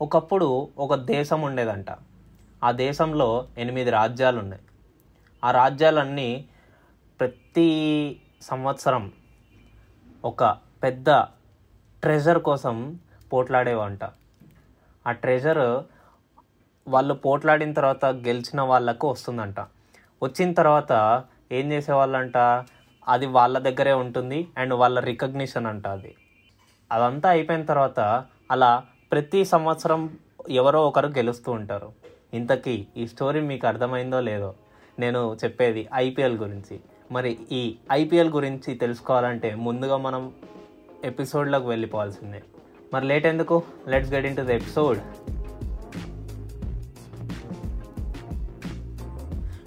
ఒకప్పుడు ఒక దేశం ఉండేదంట. ఆ దేశంలో ఎనిమిది రాజ్యాలు ఉన్నాయి ఆ రాజ్యాలన్నీ ప్రతి సంవత్సరం ఒక పెద్ద ట్రెజర్ కోసం పోట్లాడేవంట. ఆ ట్రెజర్ వాళ్ళు పోట్లాడిన తర్వాత గెలిచిన వాళ్ళకు వస్తుందంట. వచ్చిన తర్వాత ఏం చేసేవాళ్ళంట? అది వాళ్ళ దగ్గరే ఉంటుంది అండ్ వాళ్ళ రికగ్నిషన్ అంట అది. అదంతా అయిపోయిన తర్వాత అలా ప్రతి సంవత్సరం ఎవరో ఒకరు గెలుస్తూ ఉంటారు. ఇంతకీ ఈ స్టోరీ మీకు అర్థమైందో లేదో నేను చెప్పేది ఐపీఎల్ గురించి. మరి ఈ ఐపీఎల్ గురించి తెలుసుకోవాలంటే ముందుగా మనం ఎపిసోడ్లోకి వెళ్ళిపోవాల్సిందే. మరి లేట్ ఎందుకు? Let's get into the episode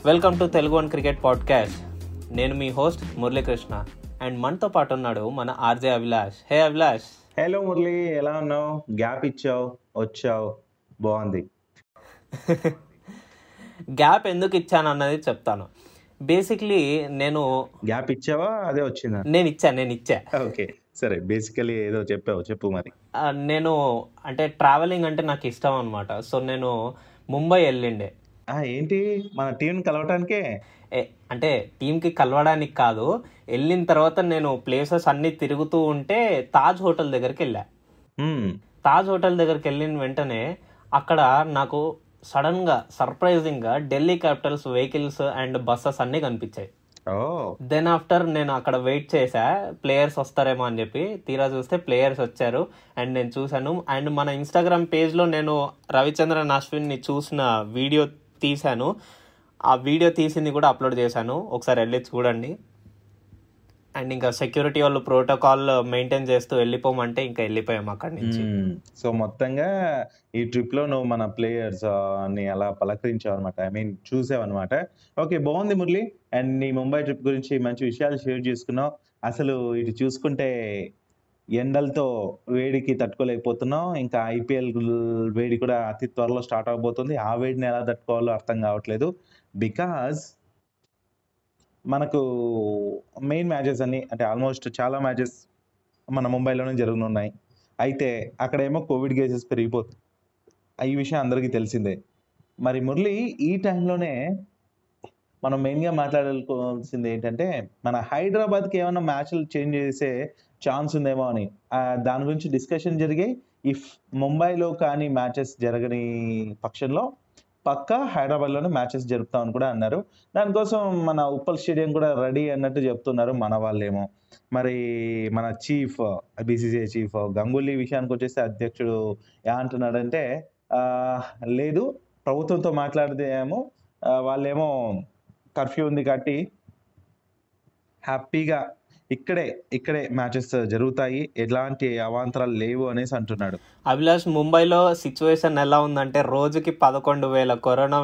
welcome to Telugu one cricket podcast నేను మీ హోస్ట్ మురళీకృష్ణ. అండ్ మనతో పాటు ఉన్నాడు మన RJ Abhilash. Hey Abhilash. Hello Murali. ఎలా ఉన్నావు? గ్యాప్ ఇచ్చావు? వచ్చావు? బాగుంది. గ్యాప్ ఎందుకు ఇచ్చాను అన్నది చెప్తాను. బేసిక్లీ నేను గ్యాప్ ఇచ్చావా? అదే వచ్చిందా? నేను ఇచ్చా నేను ఇచ్చా. ఓకే సరే బేసికలీ ఏదో చెప్పావు. చెప్పు మరి. నేను అంటే ట్రావెలింగ్ అంటే నాకు ఇష్టం అనమాట సో నేను ముంబై వెళ్ళిండే. ఏంటి? మన టీం కలవటానికే? అంటే టీంకి కలవడానికి కాదు వెళ్ళిన తర్వాత నేను ప్లేసెస్ అన్నీ తిరుగుతూ ఉంటే తాజ్ హోటల్ దగ్గరికి వెళ్ళా. తాజ్ హోటల్ దగ్గరికి వెళ్ళిన వెంటనే అక్కడ నాకు సడన్గా సర్ప్రైజింగ్గా Delhi Capitals vehicles and buses అన్నీ కనిపించాయి. దెన్ ఆఫ్టర్ నేను అక్కడ వెయిట్ చేసా ప్లేయర్స్ వస్తారేమో అని చెప్పి తీరా చూస్తే ప్లేయర్స్ వచ్చారు అండ్ నేను చూశాను. అండ్ మన ఇన్స్టాగ్రామ్ పేజ్లో నేను రవిచంద్రన్ అశ్విన్ని చూసిన వీడియో తీశాను. ఆ వీడియో తీసింది కూడా అప్లోడ్ చేశాను. ఒకసారి వెళ్ళి చూడండి. అండ్ ఇంకా సెక్యూరిటీ వాళ్ళు ప్రోటోకాల్ మెయింటైన్ చేస్తూ వెళ్ళిపోమంటే ఇంకా వెళ్ళిపోయాం అక్కడి నుంచి. సో మొత్తంగా ఈ ట్రిప్లో నువ్వు మన ప్లేయర్స్ని అలా పలకరించావు అనమాట ఐ మీన్ చూసావు అనమాట ఓకే బాగుంది మురళి. అండ్ నీ ముంబై ట్రిప్ గురించి మంచి విషయాలు షేర్ చేసుకున్నావు. అసలు ఇటు చూసుకుంటే ఎండలతో వేడికి తట్టుకోలేకపోతున్నాం ఇంకా ఐపీఎల్ వేడి కూడా అతి త్వరలో స్టార్ట్ అవబోతుంది. ఆ వేడిని ఎలా తట్టుకోవాలో అర్థం కావట్లేదు. బికాజ్ మనకు మెయిన్ మ్యాచెస్ అన్ని అంటే ఆల్మోస్ట్ చాలా మ్యాచెస్ మన ముంబైలోనే జరుగుతున్నాయి అయితే అక్కడేమో కోవిడ్ కేసెస్ పెరిగిపోతుంది ఈ విషయం అందరికీ తెలిసిందే. మరి మురళి ఈ టైంలోనే మనం మెయిన్గా మాట్లాడాల్సింది ఏంటంటే మన హైదరాబాద్కి ఏమైనా మ్యాచ్లు చేంజ్ చేసే ఛాన్స్ ఉందేమో అని. దాని గురించి డిస్కషన్ జరిగాయి. ఇఫ్ ముంబైలో కానీ మ్యాచెస్ జరగని పక్షంలో పక్కా హైదరాబాద్లోనే మ్యాచెస్ జరుపుతామని కూడా అన్నారు. దానికోసం మన ఉప్పల్ స్టేడియం కూడా రెడీ అన్నట్టు చెప్తున్నారు మన వాళ్ళేమో. మరి మన చీఫ్ బీసీసీఐ చీఫ్ గంగూలీ విషయానికి వచ్చేసి అధ్యక్షుడు ఏమంటున్నాడంటే ఆ, లేదు ప్రభుత్వంతో మాట్లాడితేమో వాళ్ళేమో కర్ఫ్యూ ఉంది కాబట్టి హ్యాపీగా ఇక్కడే ఇక్కడే మ్యాచెస్ జరుగుతాయి. ఎలాంటి అవాంతరాలు లేవు అనేసి అంటున్నాడు. అభిలాష్ ముంబైలో సిచ్యువేషన్ ఎలా ఉందంటే రోజుకి పదకొండు వేల కరోనా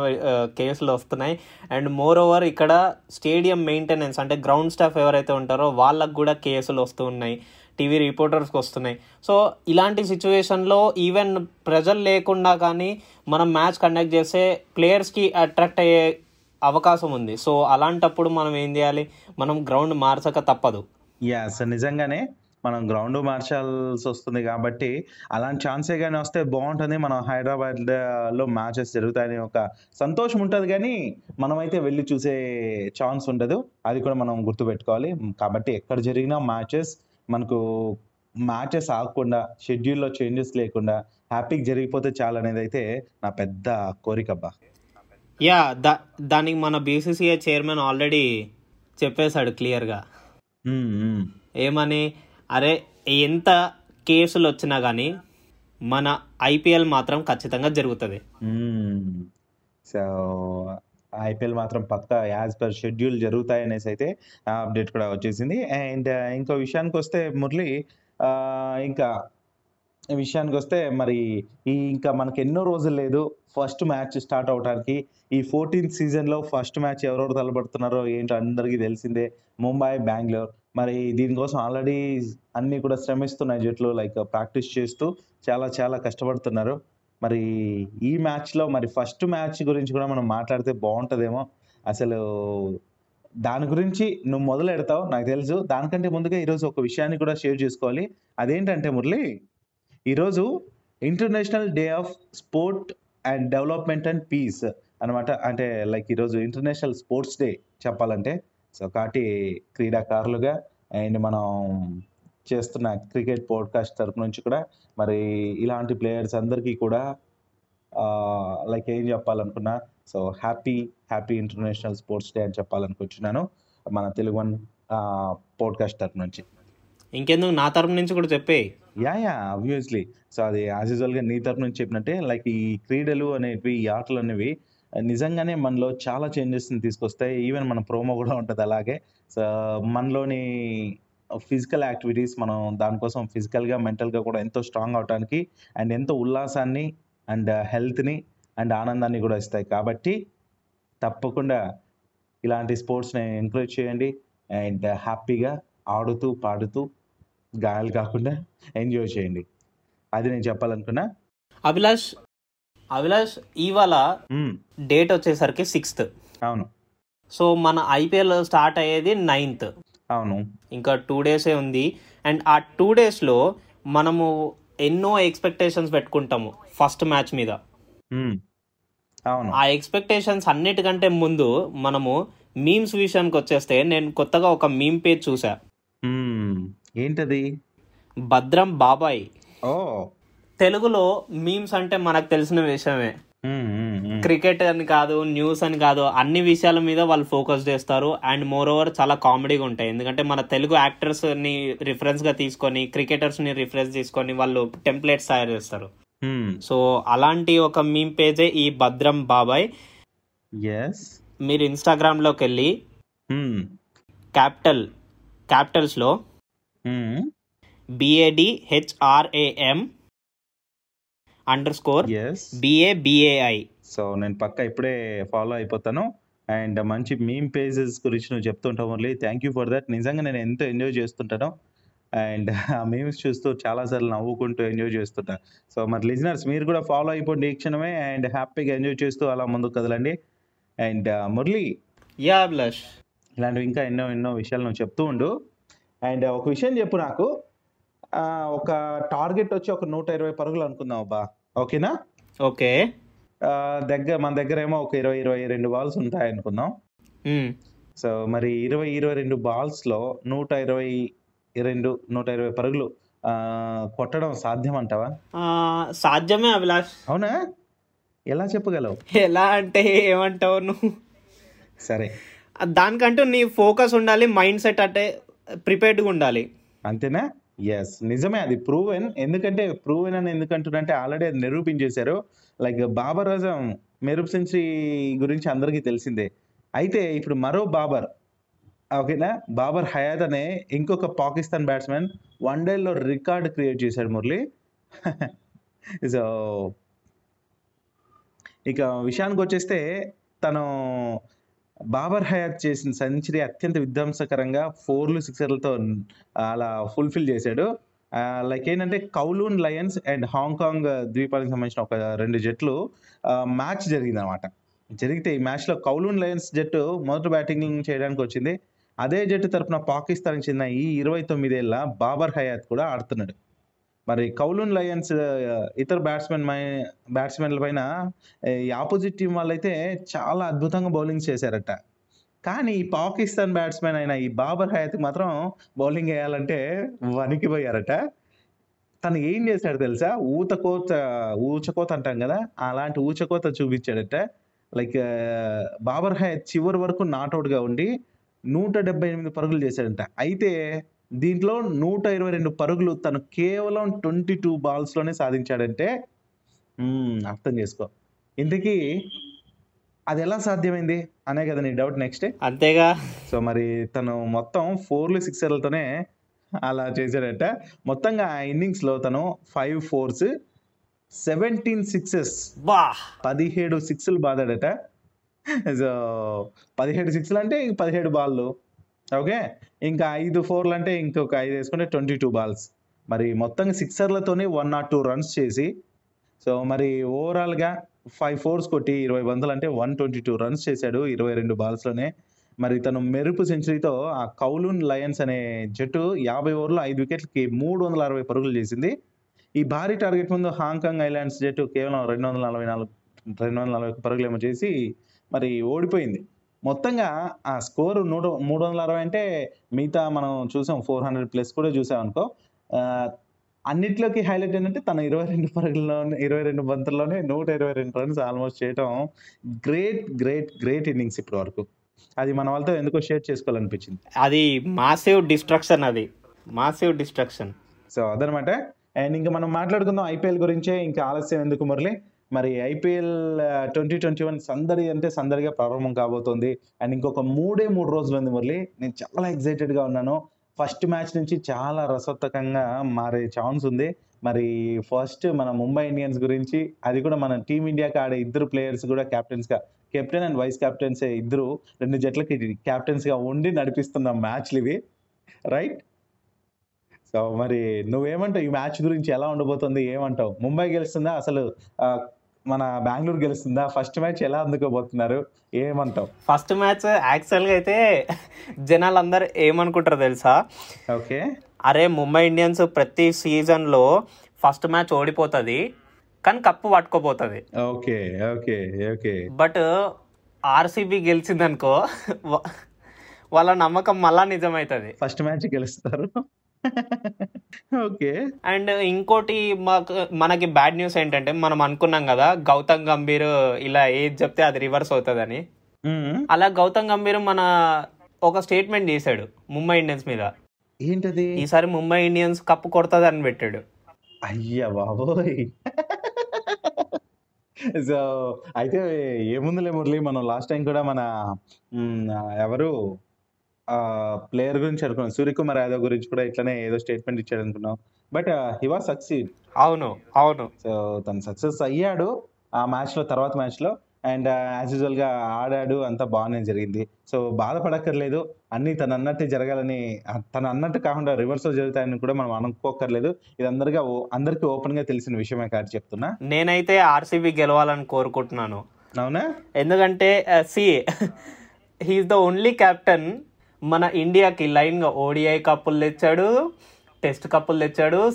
కేసులు వస్తున్నాయి. అండ్ మోర్ ఓవర్ ఇక్కడ స్టేడియం మెయింటెనెన్స్ అంటే గ్రౌండ్ స్టాఫ్ ఎవరైతే ఉంటారో వాళ్ళకు కూడా కేసులు వస్తూ ఉన్నాయి. టీవీ రిపోర్టర్స్కి వస్తున్నాయి. సో ఇలాంటి సిచ్యువేషన్లో ఈవెన్ ప్రజలు లేకుండా కానీ మనం మ్యాచ్ కండక్ట్ చేస్తే ప్లేయర్స్కి అట్రాక్ట్ అయ్యే అవకాశం ఉంది. సో అలాంటప్పుడు మనం ఏం చేయాలి? మనం గ్రౌండ్ మార్చక తప్పదు. యాస్ నిజంగానే మనం గ్రౌండ్ మార్చాల్సి వస్తుంది కాబట్టి అలాంటి ఛాన్సే కానీ వస్తే బాగుంటుంది. మనం హైదరాబాద్లో మ్యాచెస్ జరుగుతాయని ఒక సంతోషం ఉంటుంది కానీ మనమైతే వెళ్ళి చూసే ఛాన్స్ ఉండదు. అది కూడా మనం గుర్తుపెట్టుకోవాలి. కాబట్టి ఎక్కడ జరిగినా మ్యాచెస్ మనకు మ్యాచెస్ ఆగకుండా షెడ్యూల్లో చేంజెస్ లేకుండా హ్యాపీగా జరిగిపోతే చాలు అనేది అయితే నా పెద్ద కోరికబ్బా యా దా దానికి మన బీసీసీఐ చైర్మన్ ఆల్రెడీ చెప్పేశాడు క్లియర్గా ఏమని? అరే ఎంత కేసులు వచ్చినా కానీ మన ఐపీఎల్ మాత్రం ఖచ్చితంగా జరుగుతుంది. సో ఐపీఎల్ మాత్రం పక్కా యాజ్ పర్ షెడ్యూల్ జరుగుతాయి అనేసి అయితే అప్డేట్ కూడా వచ్చేసింది. అండ్ ఇంకో విషయానికి వస్తే మురళి ఆ, ఇంకా విషయానికి వస్తే మరి ఈ ఇంకా మనకి ఎన్నో రోజులు లేదు. ఫస్ట్ మ్యాచ్ స్టార్ట్ అవడానికి ఈ ఫోర్టీన్త్ సీజన్లో ఫస్ట్ మ్యాచ్ ఎవరెవరు తలపడుతున్నారో ఏంటో అందరికీ తెలిసిందే. ముంబై బెంగళూరు. మరి దీనికోసం ఆల్రెడీ అన్నీ కూడా శ్రమిస్తున్నాయి జట్లు. లైక్ ప్రాక్టీస్ చేస్తూ చాలా చాలా కష్టపడుతున్నారు. మరి ఈ మ్యాచ్లో మరి ఫస్ట్ మ్యాచ్ గురించి కూడా మనం మాట్లాడితే బాగుంటుందేమో. అసలు దాని గురించి నువ్వు మొదలు పెడతావు నాకు తెలుసు. దానికంటే ముందుగా ఈరోజు ఒక విషయాన్ని కూడా షేర్ చేసుకోవాలి. అదేంటంటే మురళి ఈరోజు international day of sport and development and peace అనమాట అంటే లైక్ ఈరోజు ఇంటర్నేషనల్ స్పోర్ట్స్ డే చెప్పాలంటే సో కాబట్టి క్రీడాకారులుగా అండ్ మనం చేస్తున్న క్రికెట్ పాడ్కాస్ట్ తరపు నుంచి కూడా మరి ఇలాంటి ప్లేయర్స్ అందరికీ కూడా లైక్ ఏం చెప్పాలనుకున్నా so happy happy international sports day అని చెప్పాలనుకుంటున్నాను మన తెలుగు వన్ పాడ్కాస్ట్ తరపు నుంచి. ఇంకెందుకు? నా తరపు నుంచి కూడా చెప్పే యా యా అబ్వియస్లీ సో అది యాజ్ యూజువల్గా నీ తరపు నుంచి చెప్పినట్టే లైక్ ఈ క్రీడలు అనేవి ఈ ఆటలు అనేవి నిజంగానే మనలో చాలా చేంజెస్ని తీసుకొస్తాయి. ఈవెన్ మన ప్రోమో కూడా ఉంటుంది అలాగే. సో మనలోని ఫిజికల్ యాక్టివిటీస్ మనం దానికోసం ఫిజికల్గా మెంటల్గా కూడా ఎంతో స్ట్రాంగ్ అవడానికి అండ్ ఎంతో ఉల్లాసాన్ని అండ్ హెల్త్ని అండ్ ఆనందాన్ని కూడా ఇస్తాయి. కాబట్టి తప్పకుండా ఇలాంటి స్పోర్ట్స్ని ఎంకరేజ్ చేయండి. అండ్ హ్యాపీగా uh, ఆడుతూ పాడుతూ గాయాలు కాకుండా ఎంజాయ్ చేయండి. అది నేను చెప్పాలనుకున్నా. అభిలాష్ అభిలాష్ ఇవాళ. డేట్ వచ్చేసరికి సిక్స్త్. అవును. సో మన ఐపీఎల్ స్టార్ట్ అయ్యేది నైన్త్. అవును. ఇంకా టూ డేసే ఉంది. అండ్ ఆ టూ డేస్లో మనము ఎన్నో ఎక్స్పెక్టేషన్స్ పెట్టుకుంటాము ఫస్ట్ మ్యాచ్ మీద. అవును. ఆ ఎక్స్పెక్టేషన్స్ అన్నిటికంటే ముందు మనము మీమ్స్ విషయానికి వచ్చేస్తే నేను కొత్తగా ఒక మీమ్ పేజ్ చూసా. ఏంటది? భద్రం బాబాయ్. ఓ. తెలుగులో మీమ్స్ అంటే మనకు తెలిసిన విషయమే. క్రికెట్ అని కాదు న్యూస్ అని కాదు అన్ని విషయాల మీద వాళ్ళు ఫోకస్ చేస్తారు. అండ్ మోర్ ఓవర్ చాలా కామెడీగా ఉంటాయి. ఎందుకంటే మన తెలుగు యాక్టర్స్ని రిఫరెన్స్గా తీసుకొని క్రికెటర్స్ని రిఫరెన్స్ తీసుకొని వాళ్ళు టెంప్లెట్స్ తయారు చేస్తారు. సో అలాంటి ఒక మీమ్ పేజే ఈ భద్రం బాబాయ్. మీరు ఇన్స్టాగ్రామ్లోకి వెళ్ళి. క్యాపిటల్ క్యాపిటల్స్లో మ్మ్. B A D H R A M underscore S B A B A I so నేను పక్క ఇప్పుడే ఫాలో అయిపోతాను. అండ్ మంచి మీమ్ పేజెస్ గురించి నువ్వు చెప్తుంటావు Murali. Thank you for that నిజంగా నేను ఎంతో ఎంజాయ్ చేస్తుంటాను. అండ్ ఆ మీమ్స్ చూస్తూ చాలాసార్లు నవ్వుకుంటూ ఎంజాయ్ చేస్తుంటా. సో మరి లిజనర్స్ మీరు కూడా ఫాలో అయిపోండి ఈ క్షణమే. అండ్ హ్యాపీగా ఎంజాయ్ చేస్తూ అలా ముందుకు కదలండి. అండ్ మురళి. యా అభిలాష్ ఇలాంటివి ఇంకా ఎన్నో ఎన్నో విషయాలు నువ్వు చెప్తూ ఉండు. అండ్ ఒక విషయం చెప్పు నాకు. ఒక టార్గెట్ వచ్చి ఒక నూట ఇరవై పరుగులు అనుకుందాం అబ్బా. ఓకేనా? ఓకే. దగ్గర మన దగ్గర ఏమో ఒక ఇరవై ఇరవై రెండు బాల్స్ ఉంటాయి అనుకుందాం. సో మరి ఇరవై ఇరవై రెండు బాల్స్లో నూట ఇరవై రెండు నూట ఇరవై పరుగులు కొట్టడం సాధ్యం అంటావా సాధ్యమే అభిలాష్. అవునా? ఎలా చెప్పగలవు? ఎలా అంటే ఏమంటావు నువ్వు? సరే. దానికంటూ నీ ఫోకస్ ఉండాలి మైండ్ సెట్ అంటే ప్రిపేర్డ్గా ఉండాలి. అంతేనా? ఎస్ నిజమే అది ప్రూవెన్ ఎందుకంటే ప్రూవెన్ అని ఎందుకంటున్నంటే ఆల్రెడీ అది నిరూపించేశారు. లైక్ బాబర్ అజం మెరుపు సెంచరీ గురించి అందరికీ తెలిసిందే. అయితే ఇప్పుడు మరో బాబర్. ఓకేనా? బాబర్ హయాత్ అనే ఇంకొక పాకిస్తాన్ బ్యాట్స్మెన్ వన్ డేలో రికార్డ్ క్రియేట్ చేశాడు మురళి. సో ఇక విషయానికి వచ్చేస్తే తను బాబర్ హయాత్ చేసిన సెంచరీ అత్యంత విధ్వంసకరంగా ఫోర్లు సిక్సర్లతో అలా ఫుల్ఫిల్ చేశాడు. లైక్ ఏంటంటే Kowloon Lions and Hong Kong ద్వీపానికి సంబంధించిన ఒక రెండు జట్లు మ్యాచ్ జరిగింది అనమాట జరిగితే ఈ మ్యాచ్లో కౌలూన్ లయన్స్ జట్టు మొదటి బ్యాటింగ్ చేయడానికి వచ్చింది. అదే జట్టు తరపున పాకిస్తాన్కి చెందిన ఈ ఇరవై తొమ్మిదేళ్ళ బాబర్ హయాత్ కూడా ఆడుతున్నాడు. మరి కౌలూన్ లయన్స్ ఇతర బ్యాట్స్మెన్ బ్యాట్స్మెన్ల పైన ఈ ఆపోజిట్ టీం వాళ్ళైతే చాలా అద్భుతంగా బౌలింగ్ చేశారట. కానీ ఈ పాకిస్తాన్ బ్యాట్స్మెన్ అయిన ఈ బాబర్ హయాత్కి మాత్రం బౌలింగ్ వేయాలంటే వణికిపోయారట. తను ఏం చేశాడు తెలుసా? ఊతకోత ఊచకోత అంటాం కదా? అలాంటి ఊచకోత చూపించాడట. లైక్ బాబర్ హయాత్ చివరి వరకు నాట్అవుట్గా ఉండి నూట డెబ్బై ఎనిమిది పరుగులు చేశాడంట. అయితే దీంట్లో నూట ఇరవై రెండు పరుగులు తను కేవలం ట్వంటీ టూ బాల్స్లోనే సాధించాడంటే అర్థం చేసుకో. ఇంతకీ అది ఎలా సాధ్యమైంది? అనే కదా నీ డౌట్ నెక్స్ట్. అంతేగా. సో మరి తను మొత్తం ఫోర్లు సిక్సర్లతోనే అలా చేశాడట. మొత్తంగా ఆ ఇన్నింగ్స్లో తను ఫైవ్ ఫోర్స్ సెవెంటీన్ సిక్సెస్ బా! పదిహేడు సిక్స్లు బాదాడట. సో పదిహేడు సిక్స్లు అంటే పదిహేడు బాళ్ళు ఓకే? ఇంకా ఐదు ఫోర్లు అంటే ఇంకొక ఐదు వేసుకుంటే ట్వంటీ టూ బాల్స్. మరి మొత్తం సిక్సర్లతోనే వన్ నాట్ టూ రన్స్ చేసి సో మరి ఓవరాల్గా ఫైవ్ ఫోర్స్ కొట్టి ఇరవై బంతులు అంటే వన్ ట్వంటీ టూ రన్స్ చేశాడు ఇరవై రెండు బాల్స్లోనే. మరి తను మెరుపు సెంచరీతో ఆ కౌలూన్ లయన్స్ అనే జట్టు యాభై ఓవర్లో ఐదు వికెట్లకి మూడు వందల అరవై పరుగులు చేసింది. ఈ భారీ టార్గెట్ ముందు హాంకాంగ్ ఐలాండ్స్ జట్టు కేవలం రెండు వందల నలభై నాలుగు రెండు వందల నలభై పరుగులేమో చేసి మరి ఓడిపోయింది. మొత్తంగా ఆ స్కోర్ నూట మూడు వందల అరవై అంటే మిగతా మనం చూసాం ఫోర్ హండ్రెడ్ ప్లస్ కూడా చూసాం అనుకో అన్నిట్లోకి హైలైట్ ఏంటంటే తన ఇరవై రెండు పరుగుల్లోనే ఇరవై రెండు బంతుల్లోనే నూట ఇరవై రెండు రన్స్ ఆల్మోస్ట్ చేయటం గ్రేట్ గ్రేట్ గ్రేట్ ఇన్నింగ్స్ ఇప్పటి వరకు. అది మన వాళ్ళతో ఎందుకో షేర్ చేసుకోవాలనిపించింది. అది మాసివ్ డిస్ట్రక్షన్ అది. Massive destruction. సో అదనమాట. అండ్ ఇంకా మనం మాట్లాడుకుందాం ఐపీఎల్ గురించే ఇంకా ఆలస్యం ఎందుకు మురళి? మరి ఐపీఎల్ ట్వంటీ ట్వంటీ వన్ సందడి అంటే సందడిగా ప్రారంభం కాబోతోంది. అండ్ ఇంకొక మూడే మూడు రోజులు ఉంది మురళి. నేను చాలా ఎక్సైటెడ్గా ఉన్నాను. ఫస్ట్ మ్యాచ్ నుంచి చాలా రసోత్తకంగా మారే ఛాన్స్ ఉంది. మరి ఫస్ట్ మన ముంబై ఇండియన్స్ గురించి అది కూడా మన టీమిండియాకి ఆడే ఇద్దరు ప్లేయర్స్ కూడా కెప్టెన్స్గా కెప్టెన్ అండ్ వైస్ కెప్టెన్స్ ఇద్దరు రెండు జట్లకి కెప్టెన్స్గా ఉండి నడిపిస్తున్న మ్యాచ్లు ఇవి. రైట్? సో మరి నువ్వేమంటావు? ఈ మ్యాచ్ గురించి ఎలా ఉండబోతుంది? ఏమంటావు? ముంబై గెలుస్తుందా? అసలు మన బెంగళూరు గెలుస్తుందా? ఫస్ట్ మ్యాచ్ ఎలా అందుకోబోతున్నారు? ఏమంటావు? ఫస్ట్ మ్యాచ్ యాక్చువల్గా అయితే జనాలు అందరు ఏమనుకుంటారో తెలుసా? ఓకే. అరే ముంబై ఇండియన్స్ ప్రతి సీజన్లో ఫస్ట్ మ్యాచ్ ఓడిపోతుంది కానీ cup పట్టుకోపోతుంది okay okay okay. But RCB గెలిచిందనుకో వాళ్ళ నమ్మకం మళ్ళా నిజమవుతుంది. ఫస్ట్ మ్యాచ్ గెలుస్తారు. ఓకే. అండ్ ఇంకోటి మాకు మనకి బ్యాడ్ న్యూస్ ఏంటంటే మనం అనుకున్నాం కదా గౌతమ్ గంభీర్ ఇలా ఏది చెప్తే అది రివర్స్ అవుతుందని. అలా గౌతమ్ గంభీర్ మన ఒక స్టేట్మెంట్ చేశాడు ముంబై ఇండియన్స్ మీద. ఏంటది? ఈసారి ముంబై ఇండియన్స్ కప్పు కొడుతుంది అని పెట్టాడు. అయ్యా బాబోయ్. సో అయితే ఏముందిలే మురళి మనం లాస్ట్ టైం కూడా మన ఎవరు? ప్లేయర్ గురించి అనుకున్నాం. సూర్యకుమార్ యాదవ్ గురించి కూడా ఇట్లనే ఏదో స్టేట్మెంట్ ఇచ్చాడు అనుకున్నాం బట్ హీ వాస్ సక్సీడ్ అవును అవును. సో తను సక్సెస్ అయ్యాడు ఆ మ్యాచ్లో తర్వాత మ్యాచ్లో. అండ్ యాజ్ యూజువల్గా ఆడాడు అంతా బాగానే జరిగింది. సో బాధపడక్కర్లేదు. అన్ని తను అన్నట్టే జరగాలని తను అన్నట్టు కాకుండా రివర్స్ జరుగుతాయని కూడా మనం అనుకోకర్లేదు ఇది అందరిగా అందరికీ ఓపెన్గా తెలిసిన విషయమే కాదు చెప్తున్నా. నేనైతే ఆర్సీబీ గెలవాలని కోరుకుంటున్నాను. అవునా? ఎందుకంటే see he's the only captain మన ఇండియాకి లైన్గా ఓడిఐ కప్పులు తెచ్చాడు టెస్ట్ కప్పులు తెచ్చాడు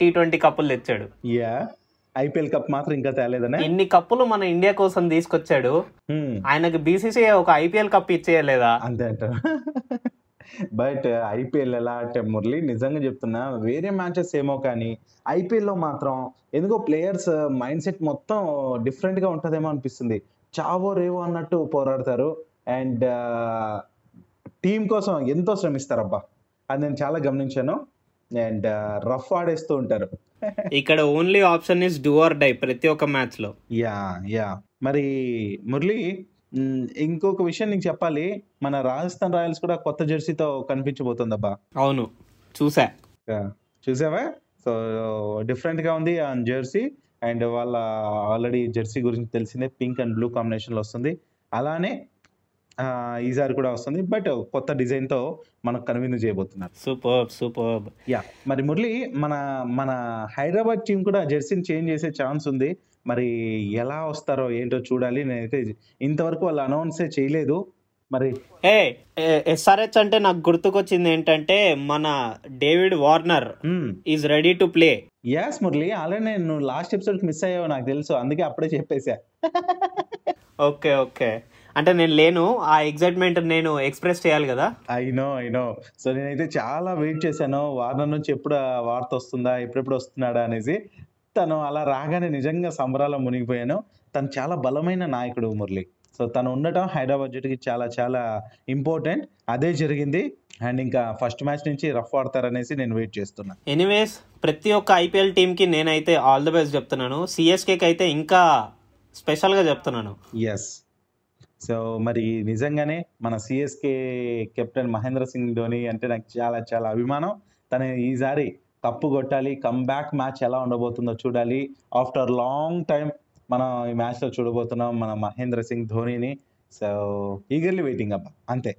టీ ట్వంటీ కప్పులు తెచ్చాడు. యా ఐపీఎల్ కప్ మాత్రం ఇంకా తేలేదనే? ఇన్ని కప్పులు మన ఇండియా కోసం తీసుకొచ్చాడు. ఆయనకి బీసీసీఐ ఒక ఐపీఎల్ కప్ ఇచ్చేయలేదా? అంతే అంట. బట్ ఐపీఎల్ ఎలా అంటే మురళి నిజంగా చెప్తున్నా వేరే మ్యాచెస్ ఏమో కానీ ఐపీఎల్లో మాత్రం ఎందుకో ప్లేయర్స్ మైండ్ సెట్ మొత్తం డిఫరెంట్గా ఉంటదేమో అనిపిస్తుంది. చావో రేవో అన్నట్టు పోరాడతారు. అండ్ టీం కోసం ఎంతో శ్రమిస్తారబ్బా అది నేను చాలా గమనించాను. అండ్ రఫ్ ఆడేస్తూ ఉంటారు. ఇక్కడ only option is do or die ప్రతి ఒక్క మ్యాచ్లో. Yeah yeah. మరి మురళి ఇంకొక విషయం నీకు చెప్పాలి. మన రాజస్థాన్ రాయల్స్ కూడా కొత్త జెర్సీతో కనిపించబోతుందబ్బా. అవును చూసా. చూసావా? సో డిఫరెంట్గా ఉంది ఆ జెర్సీ. అండ్ వాళ్ళ ఆల్రెడీ జెర్సీ గురించి తెలిసిందే పింక్ అండ్ బ్లూ కాంబినేషన్లో వస్తుంది. అలానే ఈసారి కూడా వస్తుంది. బట్ కొత్త డిజైన్తో మనకు కనువిందు చేయబోతున్నారు. Super super. యా మరి మురళి మన మన హైదరాబాద్ టీం కూడా జెర్సీని చేంజ్ చేసే ఛాన్స్ ఉంది. మరి ఎలా వస్తారో ఏంటో చూడాలి. నేనైతే ఇంతవరకు వాళ్ళు అనౌన్సే చేయలేదు. మరి ఏ ఎస్ఆర్హెచ్ అంటే నాకు గుర్తుకొచ్చింది ఏంటంటే మన David Warner is ready to play as Murali. Already నేను లాస్ట్ ఎపిసోడ్ మిస్ అయ్యావు నాకు తెలుసు. అందుకే అప్పుడే చెప్పేశా ఓకే ఓకే. అంటే నేను లేను ఆ ఎగ్జైట్మెంట్ నేను ఎక్స్ప్రెస్ చేయాలి కదా. I know I know so నేనైతే చాలా వెయిట్ చేశాను. వార్నర్ నుంచి ఎప్పుడు ఆ వార్త వస్తుందా ఎప్పుడెప్పుడు వస్తున్నాడా అనేసి. తను అలా రాగానే నిజంగా సంబరాల్లో మునిగిపోయాను. తను చాలా బలమైన నాయకుడు మురళి. సో తను ఉండటం హైదరాబాద్ జట్టుకి చాలా చాలా ఇంపార్టెంట్ అదే జరిగింది. అండ్ ఇంకా ఫస్ట్ మ్యాచ్ నుంచి రఫ్ ఆడతారనేసి నేను వెయిట్ చేస్తున్నా. ఎనీవేస్ ప్రతి ఒక్క ఐపీఎల్ టీంకి నేనైతే ఆల్ ది బెస్ట్ చెప్తున్నాను. సిఎస్కేకి అయితే ఇంకా స్పెషల్గా చెప్తున్నాను. ఎస్ సో మరి నిజంగానే మన సిఎస్కే కెప్టెన్ మహేంద్ర సింగ్ ధోని అంటే నాకు చాలా చాలా అభిమానం. తను ఈసారి కప్పు కొట్టాలి బ్యాక్ మ్యాచ్ ఎలా ఉండబోతుందో చూడాలి. ఆఫ్టర్ లాంగ్ టైం మనం ఈ మ్యాచ్లో చూడబోతున్నాం మన మహేంద్ర సింగ్ ధోనిని. సో ఈగర్లీ వెయిటింగ్ అబ్బా అంతే.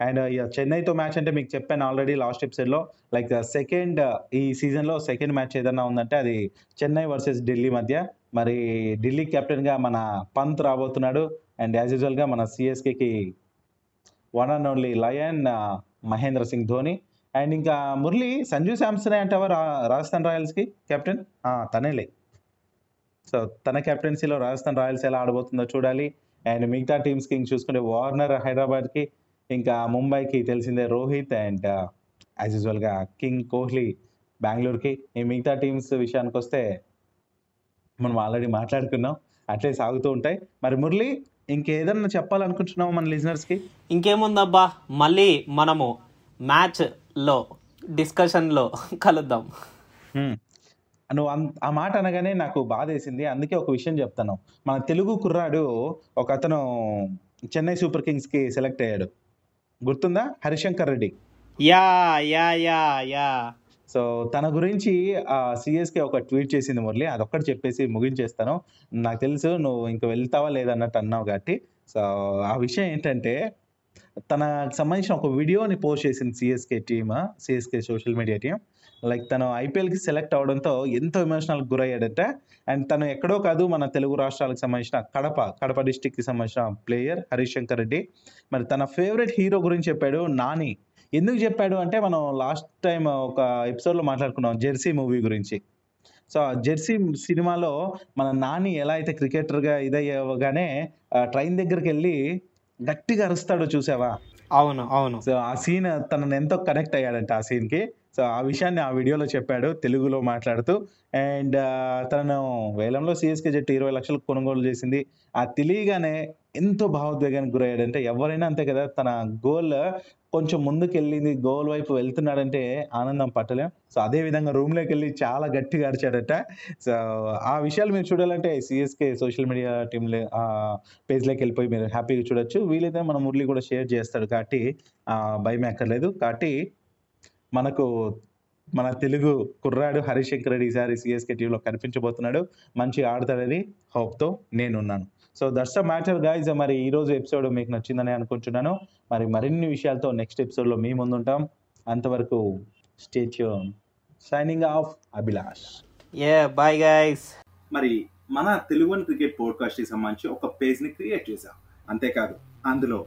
అండ్ చెన్నైతో మ్యాచ్ అంటే మీకు చెప్పాను ఆల్రెడీ లాస్ట్ ఎపిసోడ్లో లైక్ సెకండ్ ఈ సీజన్లో సెకండ్ మ్యాచ్ ఏదన్నా ఉందంటే అది చెన్నై వర్సెస్ ఢిల్లీ మధ్య. మరి ఢిల్లీ కెప్టెన్గా మన పంత్ రాబోతున్నాడు. అండ్ యాజ్ యూజువల్గా మన సిఎస్కేకి one and only lion Mahendra Singh Dhoni and ఇంకా మురళి సంజు శాంసనే అంటావా రా రాజస్థాన్ రాయల్స్కి కెప్టెన్ తనేలే సో తన కెప్టెన్సీలో రాజస్థాన్ రాయల్స్ ఎలా ఆడబోతుందో చూడాలి. అండ్ మిగతా టీమ్స్కి ఇంక చూసుకుంటే వార్నర్ హైదరాబాద్కి ఇంకా ముంబైకి తెలిసిందే రోహిత్ అండ్ యాజ్ యూజువల్గా కింగ్ కోహ్లీ బెంగళూరుకి ఈ మిగతా టీమ్స్ విషయానికి వస్తే మనం ఆల్రెడీ మాట్లాడుకున్నాం. అట్లే సాగుతూ ఉంటాయి. మరి మురళి ఇంకేదన్నా చెప్పాలనుకుంటున్నావు మన లిజనర్స్కి? ఇంకేముందబ్బా మళ్ళీ మనము మ్యాచ్లో డిస్కషన్లో కలుద్దాం. నువ్వు ఆ మాట అనగానే నాకు బాధ వేసింది అందుకే ఒక విషయం చెప్తాను. మన తెలుగు కుర్రాడు ఒక అతను చెన్నై సూపర్ కింగ్స్కి సెలెక్ట్ అయ్యాడు. గుర్తుందా? Harishankar Reddy. Yeah yeah yeah yeah. So తన గురించి ఆ సిఎస్కే ఒక ట్వీట్ చేసింది మురళి. అదొక్కటి చెప్పేసి ముగించేస్తాను. నాకు తెలుసు నువ్వు ఇంక వెళ్తావా లేదన్నట్టు అన్నావు కాబట్టి. సో ఆ విషయం ఏంటంటే తనకు సంబంధించిన ఒక వీడియోని పోస్ట్ చేసింది CSK team CSK social media team like తను ఐపీఎల్కి సెలెక్ట్ అవడంతో ఎంతో ఎమోషనల్కి గురయ్యాడట. అండ్ తను ఎక్కడో కాదు మన తెలుగు రాష్ట్రాలకు సంబంధించిన కడప కడప డిస్టిక్కి సంబంధించిన ప్లేయర్ హరీష్ శంకర్ రెడ్డి. మరి తన ఫేవరెట్ హీరో గురించి చెప్పాడు నాని. ఎందుకు చెప్పాడు అంటే మనం లాస్ట్ టైం ఒక ఎపిసోడ్లో మాట్లాడుకున్నాం జెర్సీ మూవీ గురించి. సో జెర్సీ సినిమాలో మన నాని ఎలా అయితే క్రికెటర్గా ఇదయ్యగానే ట్రైన్ దగ్గరికి వెళ్ళి గట్టిగా అరుస్తాడో చూసావా? అవును అవును. సో ఆ సీన్ తనను ఎంతో కనెక్ట్ అయ్యాడంట ఆ సీన్కి సో ఆ విషయాన్ని ఆ వీడియోలో చెప్పాడు తెలుగులో మాట్లాడుతూ. అండ్ తనను వేలంలో సిఎస్కే జట్టు ఇరవై లక్షలకు కొనుగోలు చేసింది. ఆ తెలియగానే ఎంతో భావోద్వేగానికి గురయ్యాడంటే ఎవరైనా అంతే కదా తన గోల్ కొంచెం ముందుకెళ్ళింది గోల్ వైపు వెళ్తున్నాడంటే ఆనందం పట్టలేం. సో అదే విధంగా రూమ్లోకి వెళ్ళి చాలా గట్టిగా అరిచాడట. సో ఆ విషయాలు మీరు చూడాలంటే సిఎస్కే సోషల్ మీడియా టీమ్ పేజ్లోకి వెళ్ళిపోయి మీరు హ్యాపీగా చూడొచ్చు. వీలైతే మన మురళి కూడా షేర్ చేస్తాడు. కాబట్టి భయం ఎక్కర్లేదు కాబట్టి మనకు మన తెలుగు కుర్రాడు హరిశంకర్ రెడ్డి ఈసారి సిఎస్కే టీంలో కనిపించబోతున్నాడు. మంచి ఆడతాడని హోప్తో నేనున్నాను. So that's the matter guys. మరి ఈ రోజు ఎపిసోడ్ మీకు నచ్చిందని అనుకుంటున్నాను. మరి మరిన్ని విషయాలతో నెక్స్ట్ ఎపిసోడ్లో మీ ముందుంటాం. అంతవరకు stay tuned signing off Abhilash ఏ బాయ్ గైస్ మరి మన తెలుగు క్రికెట్ పోడ్కాస్ట్కి సంబంధించి ఒక పేజ్ని క్రియేట్ చేశాం. అంతేకాదు అందులో